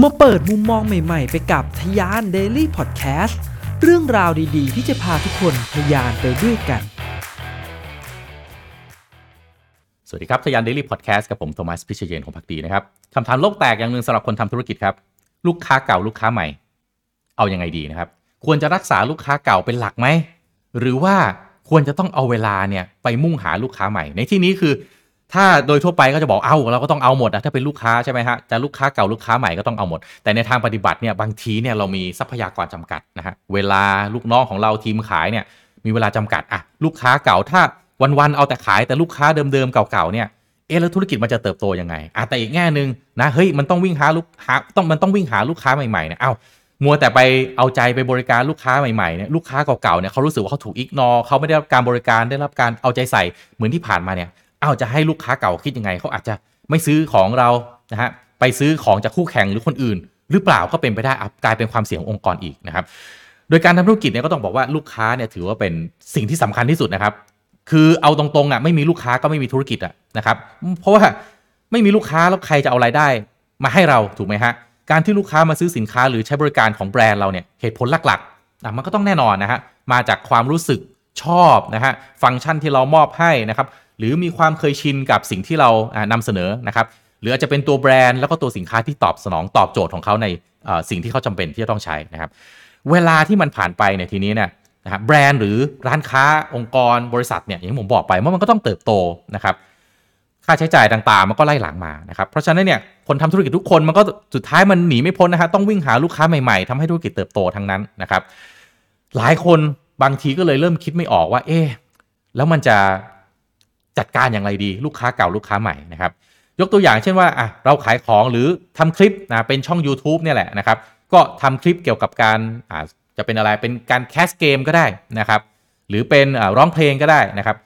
มาเปิดมุมมองใหม่ ๆ ไปกับทยาน Daily Podcast เรื่องราวดีๆ ที่จะพาทุกคนทยานไปด้วยกัน สวัสดีครับทยาน Daily Podcast กับผมโทมัสพิเชยเยนของพักดีนะครับคำถามโลกแตกอย่างหนึ่งสำหรับคนทำธุรกิจครับ ลูกค้าเก่าลูกค้าใหม่ เอายังไงดีนะครับ ควรจะรักษาลูกค้าเก่าเป็นหลักไหม หรือว่าควรจะต้องเอาเวลาเนี่ยไปมุ่งหาลูกค้าใหม่ ในที่นี้คือ ถ้าโดยทั่วไปก็จะบอกเอาเราก็ต้องเอาหมดนะถ้าเป็นลูกค้าใช่ไหมฮะจะลูกค้าเก่าลูกค้าใหม่ก็ต้องเอาหมด แต่ในทางปฏิบัติเนี่ยบางทีเนี่ยเรามีทรัพยากรจำกัดนะฮะเวลาลูกน้องของเราทีมขายเนี่ยมีเวลาจำกัดอะลูกค้าเก่าถ้าวันๆเอาแต่ขายแต่ลูกค้าเดิมๆเก่าๆเนี่ยเอะแล้วธุรกิจมันจะเติบโตยังไงอะแต่อีกแง่หนึ่งนะเฮ้ยมันต้องวิ่งหาลูกหาต้องมันต้องวิ่งหาลูกค้าใหม่ๆเนี่ยเอ้ามัวแต่ไปเอาใจไปบริการลูกค้าใหม่ๆเนี่ยลูกค้าเก่าๆเนี่ยเขารู้สึกว่าเขาถูกอิกนอเขาไม่ได้รับการบริการได้รับการเอาใจใส่เหมือนที่ผ่านมาเนี่ย อาจะให้ลูกค้าเก่าคิดยังไงเขาอาจจะไม่ซื้อของเรานะฮะไปซื้อของจากคู่แข่งหรือคนอื่น หรือเปล่าก็เป็นไปได้อะกลายเป็นความเสี่ยงองค์กรอีกนะครับ โดยการทำธุรกิจเนี่ยก็ต้องบอกว่าลูกค้าเนี่ยถือว่าเป็นสิ่งที่สำคัญที่สุดนะครับ คือเอาตรงๆอะไม่มีลูกค้าก็ไม่มีธุรกิจอะนะครับ เพราะว่าไม่มีลูกค้าแล้วใครจะเอารายได้ มาให้เราถูกไหมฮะการที่ลูกค้ามาซื้อสินค้าหรือใช้บริการของแบรนด์เราเนี่ยเหตุผลหลักๆอะมันก็ต้องแน่นอนนะฮะมาจากความรู้สึกชอบนะฮะฟังก์ชันที่เรามอบให้นะครับ หรือมีความเคยชินกับสิ่งที่เราอ่านำเสนอนะครับหรืออาจจะเป็นตัวแบรนด์แล้วก็ตัวสินค้าที่ตอบสนองตอบโจทย์ของเขาในสิ่งที่เขาจำเป็นที่จะต้องใช้นะครับ เวลาที่มันผ่านไปเนี่ยทีนี้เนี่ยนะครับแบรนด์หรือร้านค้าองค์กรบริษัทเนี่ยอย่างที่ผมบอกไปว่ามันก็ต้องเติบโตนะครับค่าใช้จ่ายต่างๆ มันก็ไล่หลังมานะครับ เพราะฉะนั้นเนี่ยคนทำธุรกิจทุกคนมันก็สุดท้ายมันหนีไม่พ้นนะฮะต้องวิ่งหาลูกค้าใหม่ๆทำให้ธุรกิจเติบโตทั้งนั้นนะครับ หลายคนบางทีก็เลยเริ่มคิดไม่ออกว่า เอ๊แล้วมันจะ จัดการอย่างไรดีลูกค้าเก่าลูกค้าใหม่นะครับ ยกตัวอย่างเช่นว่าอะเราขายของหรือทำคลิปนะเป็นช่อง YouTube เนี่ยแหละนะครับ ก็ทำคลิปเกี่ยวกับการอ่าจะเป็นอะไรเป็นการแคสเกมก็ได้นะครับ หรือเป็นอ่าร้องเพลงก็ได้นะครับ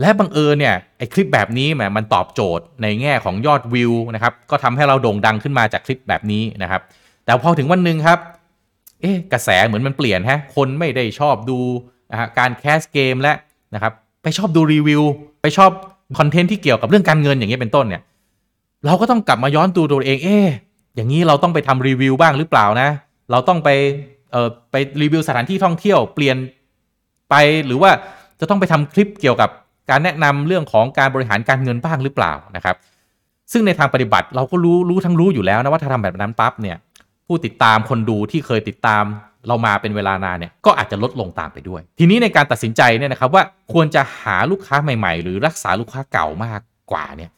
และบังเอิญเนี่ยไอคลิปแบบนี้แหมมันตอบโจทย์ในแง่ของยอดวิวนะครับ ก็ทำให้เราโด่งดังขึ้นมาจากคลิปแบบนี้นะครับ แต่พอถึงวันหนึ่งครับ เอ๊ะกระแสเหมือนมันเปลี่ยนฮะคนไม่ได้ชอบดูนะฮะการแคสเกมและนะครับ ไปชอบดูรีวิว ไปชอบคอนเทนต์ที่เกี่ยวกับเรื่องการเงินอย่างเงี้ยเป็นต้นเนี่ย เราก็ต้องกลับมาย้อนดูตัวเอง เอ๊อย่างนี้เราต้องไปทำรีวิวบ้างหรือเปล่านะ เราต้องไปเอ่อไปรีวิวสถานที่ท่องเที่ยวเปลี่ยนไปหรือว่าจะต้องไปทำคลิปเกี่ยวกับการแนะนำเรื่องของการบริหารการเงินบ้างหรือเปล่านะครับ ซึ่งในทางปฏิบัติเราก็รู้รู้ทั้งรู้อยู่แล้วนะว่าถ้าทำแบบนั้นปั๊บเนี่ยผู้ติดตามคนดูที่เคยติดตามเรามาเป็นเวลานานเนี่ยก็อาจจะลดลงตามไปด้วย ทีนี้ในการตัดสินใจเนี่ยนะครับว่าควรจะหาลูกค้าใหม่ ๆ หรือรักษาลูกค้าเก่ามากกว่าเนี่ย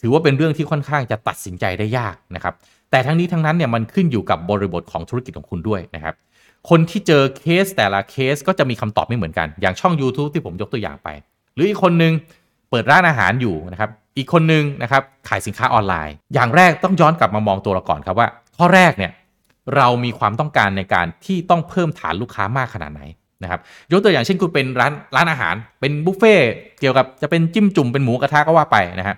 ถือว่าเป็นเรื่องที่ค่อนข้างจะตัดสินใจได้ยากนะครับแต่ทั้งนี้ทั้งนั้นเนี่ยมันขึ้นอยู่กับบริบทของธุรกิจของคุณด้วยนะครับคนที่เจอเคสแต่ละเคสก็จะมีคำตอบไม่เหมือนกัน อย่างช่อง YouTube ที่ผมยกตัวอย่างไป หรืออีกคนนึงเปิดร้านอาหารอยู่นะครับอีกคนนึงนะครับขายสินค้าออนไลน์ อย่างแรกต้องย้อนกลับมามองตัวเราก่อนครับว่า ข้อแรกเนี่ย เรามีความต้องการในการที่ต้องเพิ่มฐานลูกค้ามากขนาดไหนนะครับยกตัวอย่างเช่นคุณเป็นร้านร้านอาหาร เป็นบุฟเฟ่เกี่ยวกับจะเป็นจิ้มจุ่มเป็นหมูกระทะก็ว่าไปนะฮะ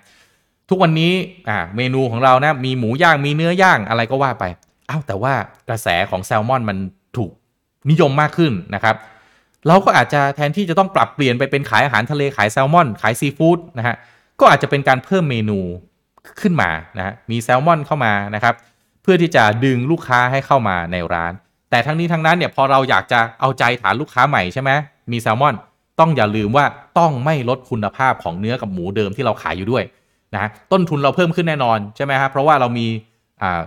ทุกวันนี้อ่าเมนูของเรานะมีหมูย่างมีเนื้อย่างอะไรก็ว่าไปอ้าวแต่ว่ากระแสของแซลมอนมันถูกนิยมมากขึ้นนะครับ เราก็อาจจะแทนที่จะต้องปรับเปลี่ยนไปเป็นขายอาหารทะเลขายแซลมอน ขายซีฟู้ดนะฮะก็อาจจะเป็นการเพิ่มเมนูขึ้นมานะฮะมีแซลมอนเข้ามานะครับ พื่อที่จะดึงลูกค้าให้เข้ามาในร้าน แต่ทั้งนี้ทั้งนั้นเนี่ยพอเราอยากจะเอาใจฐานลูกค้าใหม่ใช่ไหมมีแซลมอนต้องอย่าลืมว่าต้องไม่ลดคุณภาพของเนื้อกับหมูเดิมที่เราขายอยู่ด้วยนะต้นทุนเราเพิ่มขึ้นแน่นอนใช่ไหมครับเพราะว่าเรามี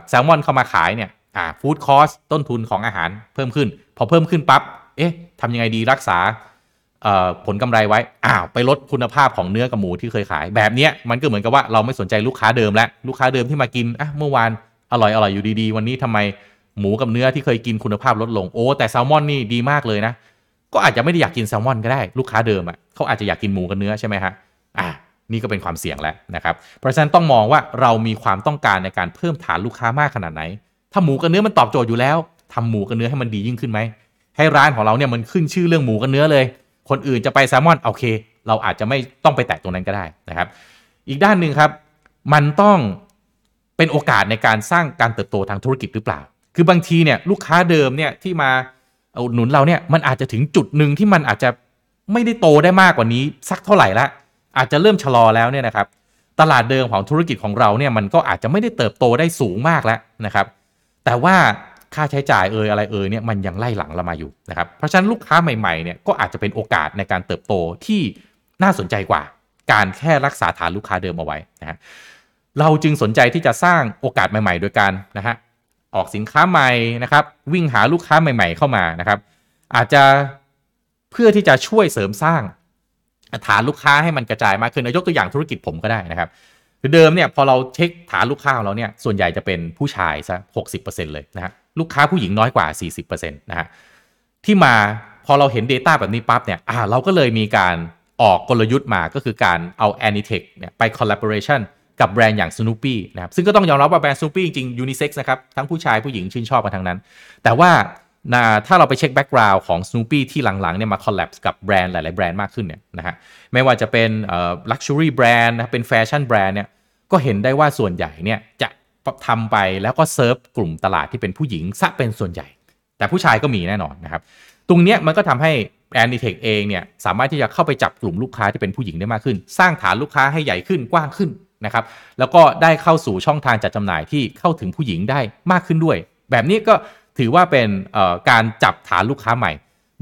แซลมอนเข้ามาขายเนี่ยอาฟู้ดคอสต้นทุนของอาหารเพิ่มขึ้น พอเพิ่มขึ้นปั๊บเอ๊ะทำยังไงดีรักษาผลกำไรไว้อ้าวไปลดคุณภาพของเนื้อกับหมูที่เคยขาย แบบนี้มันก็เหมือนกับว่าเราไม่สนใจลูกค้าเดิมแล้วลูกค้าเดิมที่มากินอะเมื่อวาน อร่อยอร่อยอยู่ดีๆ วันนี้ทำไมหมูกับเนื้อที่เคยกินคุณภาพลดลงโอ้แต่แซลมอนนี่ดีมากเลยนะ ก็อาจจะไม่ได้อยากกินแซลมอนก็ได้ลูกค้าเดิมอะเขาอาจจะอยากกินหมูกับเนื้อใช่ไหมฮะอะนี่ก็เป็นความเสี่ยงแล้วนะครับ เพราะฉะนั้นต้องมองว่าเรามีความต้องการในการเพิ่มฐานลูกค้ามากขนาดไหน ถ้าหมูกับเนื้อมันตอบโจทย์อยู่แล้วทำหมูกับเนื้อให้มันดียิ่งขึ้นไหม ให้ร้านของเราเนี่ยมันขึ้นชื่อเรื่องหมูกับเนื้อเลย คนอื่นจะไปแซลมอนโอเค เราอาจจะไม่ต้องไปแตะตรงนั้นก็ได้นะครับ อีกด้านหนึ่งครับ มันต้อง เป็นโอกาสในการสร้างการเติบโตทางธุรกิจหรือเปล่า คือบางทีเนี่ยลูกค้าเดิมเนี่ยที่มาอุดหนุนเราเนี่ยมันอาจจะถึงจุดหนึ่งที่มันอาจจะไม่ได้โตได้มากกว่านี้ สักเท่าไหร่ละอาจจะเริ่มชะลอแล้วเนี่ยนะครับตลาดเดิมของธุรกิจของเราเนี่ยมันก็อาจจะไม่ได้เติบโตได้สูงมากแล้วนะครับ แต่ว่าค่าใช้จ่ายเอ่ยอะไรเอ่ยเนี่ยมันยังไล่หลังเรามาอยู่นะครับ เพราะฉะนั้นลูกค้าใหม่ๆเนี่ยก็อาจจะเป็นโอกาสในการเติบโตที่น่าสนใจกว่า การแค่รักษาฐานลูกค้าเดิมเอาไว้นะฮะ เราจึงสนใจที่จะสร้างโอกาสใหม่ ๆ โดยการนะฮะออกสินค้าใหม่นะครับ วิ่งหาลูกค้าใหม่ ๆ เข้ามานะครับ อาจจะเพื่อที่จะช่วยเสริมสร้างฐานลูกค้าให้มันกระจายมากขึ้นยกตัวอย่างธุรกิจผมก็ได้นะครับคือเดิมเนี่ยพอเราเช็คฐานลูกค้าของเราเนี่ยส่วนใหญ่จะเป็นผู้ชายซะหกสิบเปอร์เซ็นต์เลยนะฮะลูกค้าผู้หญิงน้อยกว่า 40%นะฮะที่มาพอเราเห็น Data แบบนี้ปั๊บเนี่ยอ่าเราก็เลยมีการออกกลยุทธ์มาก็คือการเอา Anitech เนี่ยไป collaboration กับแบรนด์อย่าง Snoopy นะครับซึ่งก็ต้องยอมรับว่าแบรนด์ Snoopy จริงๆ unisex นะครับ ทั้งผู้ชายผู้หญิงชื่นชอบกันทั้งนั้น แต่ว่าถ้าเราไปเช็ค background ของ Snoopy ที่หลังๆเนี่ยมา collab กับแบรนด์หลาย ๆ แบรนด์มากขึ้นเนี่ยนะฮะไม่ว่าจะเป็นเอ่อ luxury brand นะเป็นแฟชั่นแบรนด์เนี่ยก็เห็นได้ว่าส่วนใหญ่เนี่ยจะทำไปแล้วก็เซิร์ฟกลุ่มตลาดที่เป็นผู้หญิงซะเป็นส่วนใหญ่ แต่ผู้ชายก็มีแน่นอนนะครับ ตรงเนี้ยมันก็ทำให้แอนดิเทคเองเนี่ยสามารถที่จะเข้าไปจับกลุ่มลูกค้าที่เป็นผู้หญิงได้มากขึ้น สร้างฐานลูกค้าให้ใหญ่ขึ้นกว้างขึ้น นะครับแล้วก็ได้เข้าสู่ช่องทางจัดจำหน่ายที่เข้าถึงผู้หญิงได้มากขึ้นด้วย แบบนี้ก็ถือว่าเป็นการจับฐานลูกค้าใหม่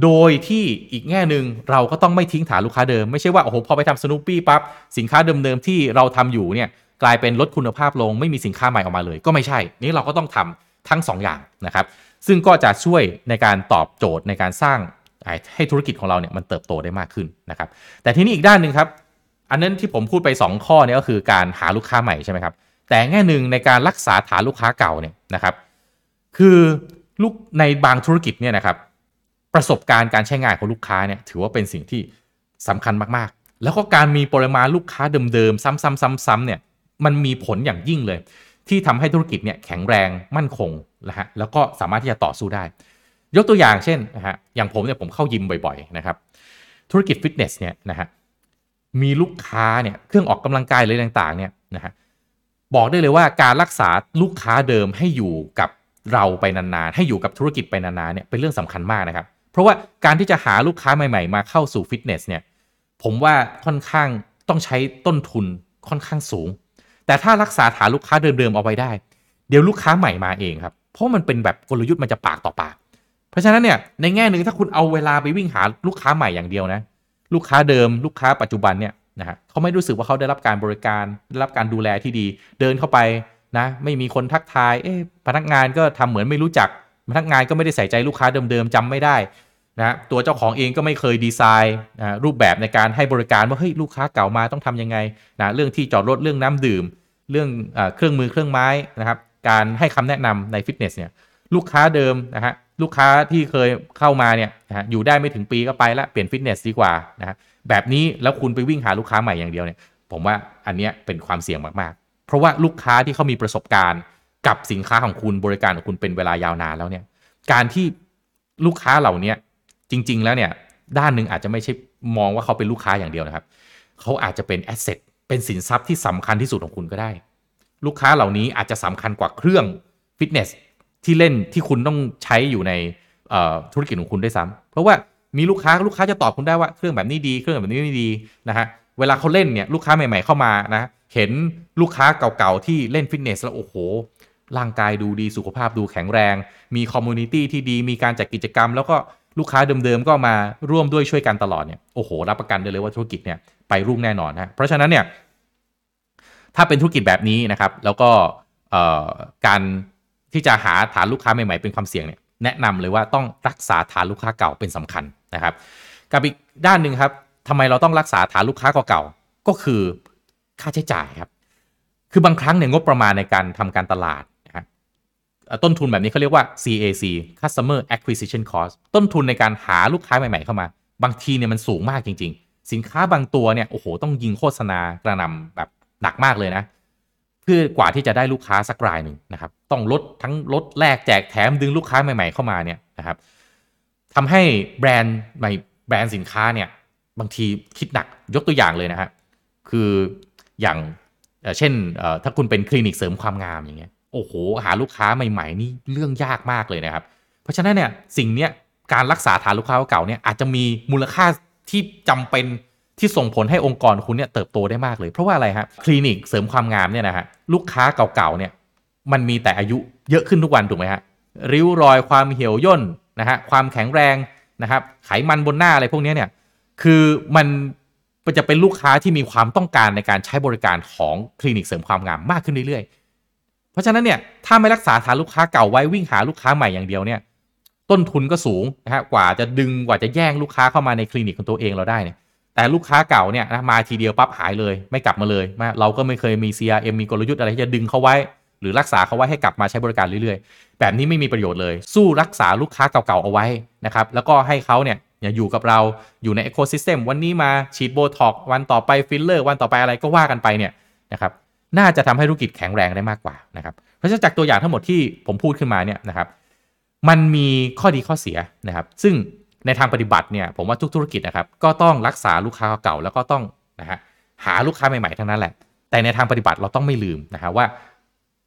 โดยที่อีกแง่หนึ่งเราก็ต้องไม่ทิ้งฐานลูกค้าเดิม ไม่ใช่ว่าโอ้โหพอไปทำสนุปปี้ปั๊บสินค้าเดิมๆที่เราทำอยู่เนี่ยกลายเป็นลดคุณภาพลง ไม่มีสินค้าใหม่ออกมาเลย ก็ไม่ใช่ นี่เราก็ต้องทำทั้ง 2 อย่างนะครับ ซึ่งก็จะช่วยในการตอบโจทย์ในการสร้างให้ธุรกิจของเราเนี่ยมันเติบโตได้มากขึ้นนะครับ แต่ทีนี้อีกด้านหนึ่งครับ อันนั้นที่ผมพูดไป 2 ข้อเนี่ยก็คือการหาลูกค้าใหม่ใช่ไหมครับ แต่แง่หนึ่งในการรักษาฐานลูกค้าเก่าเนี่ยนะครับ คือลูกในบางธุรกิจเนี่ยนะครับ ประสบการณ์การใช้งานของลูกค้าเนี่ยถือว่าเป็นสิ่งที่สำคัญมากๆ แล้วก็การมีปริมาณลูกค้าเดิมๆ ซ้ำๆๆๆเนี่ยมันมีผลอย่างยิ่งเลย ที่ทำให้ธุรกิจเนี่ยแข็งแรงมั่นคงนะฮะแล้วก็สามารถที่จะต่อสู้ได้ ยกตัวอย่างเช่นนะฮะอย่างผมเนี่ยผมเข้ายิมบ่อยๆนะครับธุรกิจฟิตเนสเนี่ยนะฮะ มีลูกค้าเนี่ยเครื่องออกกำลังกายอะไรต่างๆเนี่ยนะฮะบอกได้เลยว่าการรักษาลูกค้าเดิมให้อยู่กับเราไปนานๆ ให้อยู่กับธุรกิจไปนานๆเนี่ยเป็นเรื่องสำคัญมากนะครับ เพราะว่าการที่จะหาลูกค้าใหม่ๆ มาเข้าสู่ฟิตเนสเนี่ยผมว่าค่อนข้างต้องใช้ต้นทุนค่อนข้างสูง แต่ถ้ารักษาฐานลูกค้าเดิมๆเอาไว้ได้ เดี๋ยวลูกค้าใหม่มาเองครับ เพราะมันเป็นแบบกลยุทธ์มันจะปากต่อปาก เพราะฉะนั้นเนี่ยในแง่หนึ่งถ้าคุณเอาเวลาไปวิ่งหาลูกค้าใหม่อย่างเดียวนะ ลูกค้าเดิม ลูกค้าปัจจุบันเนี่ยนะฮะเขาไม่รู้สึกว่าเขาได้รับการบริการได้รับการดูแลที่ดี เดินเข้าไปนะไม่มีคนทักทายเอ๊ะพนักงานก็ทำเหมือนไม่รู้จักพนักงานก็ไม่ได้ใส่ใจลูกค้าเดิมๆจำไม่ได้นะตัวเจ้าของเองก็ไม่เคยดีไซน์นะรูปแบบในการให้บริการว่าเฮ้ยลูกค้าเก่ามาต้องทำยังไงนะเรื่องที่จอดรถเรื่องน้ำดื่ม เรื่องอเครื่องมือเครื่องไม้นะครับการให้คำแนะนำในฟิตเนสเนี่ยลูกค้าเดิมนะฮะ ลูกค้าที่เคยเข้ามาเนี่ยนะอยู่ได้ไม่ถึงปีก็ไปละเปลี่ยนฟิตเนสดีกว่านะแบบนี้แล้วคุณไปวิ่งหาลูกค้าใหม่อย่างเดียวเนี่ยผมว่าอันเนี้ยเป็นความเสี่ยงมากๆ เพราะว่าลูกค้าที่เขามีประสบการณ์กับสินค้าของคุณบริการของคุณเป็นเวลายาวนานแล้วเนี่ยการที่ลูกค้าเหล่านี้จริง ๆ แล้วเนี่ยด้านหนึ่งอาจจะไม่ใช่มองว่าเขาเป็นลูกค้าอย่างเดียวนะครับเขาอาจจะเป็นแอสเซทเป็นสินทรัพย์ที่สำคัญที่สุดของคุณก็ได้ ลูกค้าเหล่านี้อาจจะสำคัญกว่าเครื่องฟิตเนส ที่เล่นที่คุณต้องใช้อยู่ในธุรกิจของคุณด้วยซ้ำเพราะว่ามีลูกค้าลูกค้าจะตอบคุณได้ว่าเครื่องแบบนี้ดี เครื่องแบบนี้ไม่ดีนะฮะเวลาเขาเล่นเนี่ยลูกค้าใหม่ ๆเข้ามานะเห็นลูกค้าเก่าๆที่เล่นฟิตเนสแล้วโอ้โหร่างกายดูดีสุขภาพดูแข็งแรง มี community ที่ดีมีการจัดกิจกรรม แล้วก็ลูกค้าเดิมๆก็มาร่วมด้วยช่วยกันตลอดเนี่ยโอ้โห รับประกันได้เลยว่าธุรกิจเนี่ยไปรุ่งแน่นอนนะเพราะฉะนั้นเนี่ยถ้าเป็นธุรกิจแบบนี้นะครับ แล้วก็การ ที่จะหาฐานลูกค้าใหม่ๆเป็นความเสี่ยงเนี่ยแนะนำเลยว่าต้องรักษาฐานลูกค้าเก่าเป็นสำคัญนะครับ กับอีกด้านหนึ่งครับทำไมเราต้องรักษาฐานลูกค้าเก่าก็คือค่าใช้จ่ายครับ คือบางครั้งเนี่ยงบประมาณในการทำการตลาดนะต้นทุนแบบนี้เขาเรียกว่า CAC Customer Acquisition Cost ต้นทุนในการหาลูกค้าใหม่ๆเข้ามา บางทีเนี่ยมันสูงมากจริง ๆ สินค้าบางตัวเนี่ยโอ้โหต้องยิงโฆษณากระนำแบบหนักมากเลยนะ พื่อกว่าที่จะได้ลูกค้าสักรายหนึ่งนะครับ ต้องลดทั้งลดแลกแจกแถมดึงลูกค้าใหม่ ๆ เข้ามาเนี่ยนะครับทำให้แบรนด์ใหม่แบรนด์สินค้าเนี่ยบางทีคิดหนักยกตัวอย่างเลยนะฮะคืออย่างเช่นถ้าคุณเป็นคลินิกเสริมความงามอย่างเงี้ยโอ้โหหาลูกค้าใหม่ ๆ นี่เรื่องยากมากเลยนะครับ เพราะฉะนั้นเนี่ยสิ่งเนี้ยการรักษาฐานลูกค้าเก่าเนี่ยอาจจะมีมูลค่าที่จำเป็น ที่ส่งผลให้องค์กรคุณเนี่ยเติบโตได้มากเลย เพราะว่าอะไรฮะคลินิกเสริมความงามเนี่ยนะฮะลูกค้าเก่าๆเนี่ยมันมีแต่อายุเยอะขึ้นทุกวันถูกไหมฮะริ้วรอยความเหี่ยวย่นนะฮะความแข็งแรงนะครับไขมันบนหน้าอะไรพวกนี้เนี่ยคือมันจะเป็นลูกค้าที่มีความต้องการในการใช้บริการของคลินิกเสริมความงามมากขึ้นเรื่อยๆ เพราะฉะนั้นเนี่ยถ้าไม่รักษาฐานลูกค้าเก่าไว้วิ่งหาลูกค้าใหม่อย่างเดียวเนี่ยต้นทุนก็สูงนะฮะกว่าจะดึงกว่าจะแย่งลูกค้าเข้ามาในคลินิกของตัวเองเราได้เนี่ย แต่ลูกค้าเก่าเนี่ยนะมาทีเดียวปั๊บหายเลยไม่กลับมาเลยมาเราก็ไม่เคยมี CRM มีกลยุทธ์อะไรที่จะดึงเขาไว้ หรือรักษาเขาไว้ให้กลับมาใช้บริการเรื่อยๆ แบบนี้ไม่มีประโยชน์เลย สู้รักษาลูกค้าเก่าๆเอาไว้นะครับแล้วก็ให้เขาเนี่ยอยู่กับเราอยู่ใน Ecosystem วันนี้มาฉีดโบท็อกวันต่อไปฟิลเลอร์วันต่อไปอะไรก็ว่ากันไปเนี่ยนะครับน่าจะทำให้ธุรกิจแข็งแรงได้มากกว่านะครับเพราะฉะนั้นจากตัวอย่างทั้งหมดที่ผมพูดขึ้นมาเนี่ยนะครับมันมีข้อดีข้อเสียนะครับ ซึ่ง ในทางปฏิบัติเนี่ยผมว่าทุกธุรกิจนะครับก็ต้องรักษาลูกค้าเก่าแล้วก็ต้องนะฮะหาลูกค้าใหม่ๆทั้งนั้นแหละ แต่ในทางปฏิบัติเราต้องไม่ลืมนะฮะว่า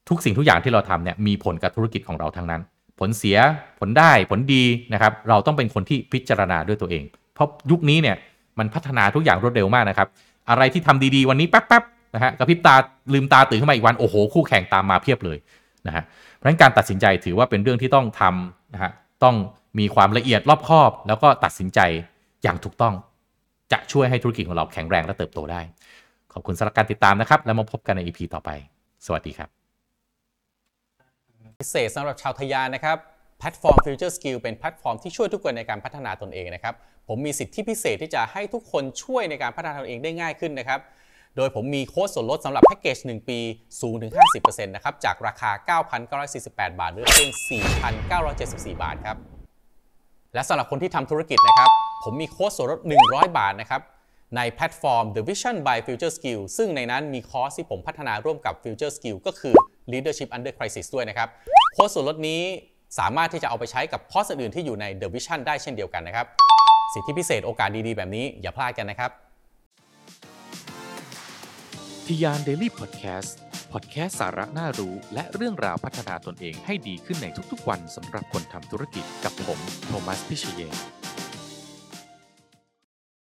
ทุกสิ่งทุกอย่างที่เราทำเนี่ยมีผลกับธุรกิจของเราทั้งนั้น ผลเสียผลได้ผลดีนะครับเราต้องเป็นคนที่พิจารณาด้วยตัวเอง เพราะยุคนี้เนี่ยมันพัฒนาทุกอย่างรวดเร็วมากนะครับอะไรที่ทำดีๆ วันนี้แป๊บๆนะฮะกระพริบตาลืมตาตื่นขึ้นมาอีกวันโอ้โหคู่แข่งตามมาเพียบเลยนะฮะเพราะฉะนั้นการตัดสินใจถือว่าเป็นเรื่องที่ต้องทำนะฮะต้อง มีความละเอียดรอบคอบ แล้วก็ตัดสินใจอย่างถูกต้อง จะช่วยให้ธุรกิจของเราแข็งแรงและเติบโตได้ ขอบคุณสำหรับการติดตามนะครับ แล้วมาพบกันใน EP ต่อไป สวัสดีครับ พิเศษสำหรับชาวทะยานนะครับแพลตฟอร์ม Future Skill เป็นแพลตฟอร์มที่ช่วยทุกคนในการพัฒนาตนเองนะครับผมมีสิทธิพิเศษที่จะให้ทุกคนช่วยในการพัฒนาตนเองได้ง่ายขึ้นนะครับโดยผมมีโค้ดส่วนลดสำหรับแพ็กเกจ 1 ปีสูงถึง 50%นะครับ จากราคา 9,948 บาทเหลือเพียง 4,974 บาทครับ และสำหรับคนที่ทำธุรกิจนะครับ ผมมีโค้ดส่วนลด 100 บาทนะครับในแพลตฟอร์ม The Vision by Future Skill ซึ่งในนั้นมีคอร์สที่ผมพัฒนาร่วมกับ Future Skill ก็คือ Leadership Under Crisis ด้วยนะครับ โค้ดส่วนลดนี้สามารถที่จะเอาไปใช้กับคอร์สอื่นๆที่อยู่ใน The Vision ได้เช่นเดียวกันนะครับ สิทธิพิเศษโอกาสดีๆ แบบนี้อย่าพลาดกันนะครับทิยานเดลี่ พอดแคสต์สาระน่ารู้และเรื่องราวพัฒนาตนเองให้ดีขึ้นในทุกๆวันสำหรับคนทำธุรกิจกับผม โทมัส พิเชย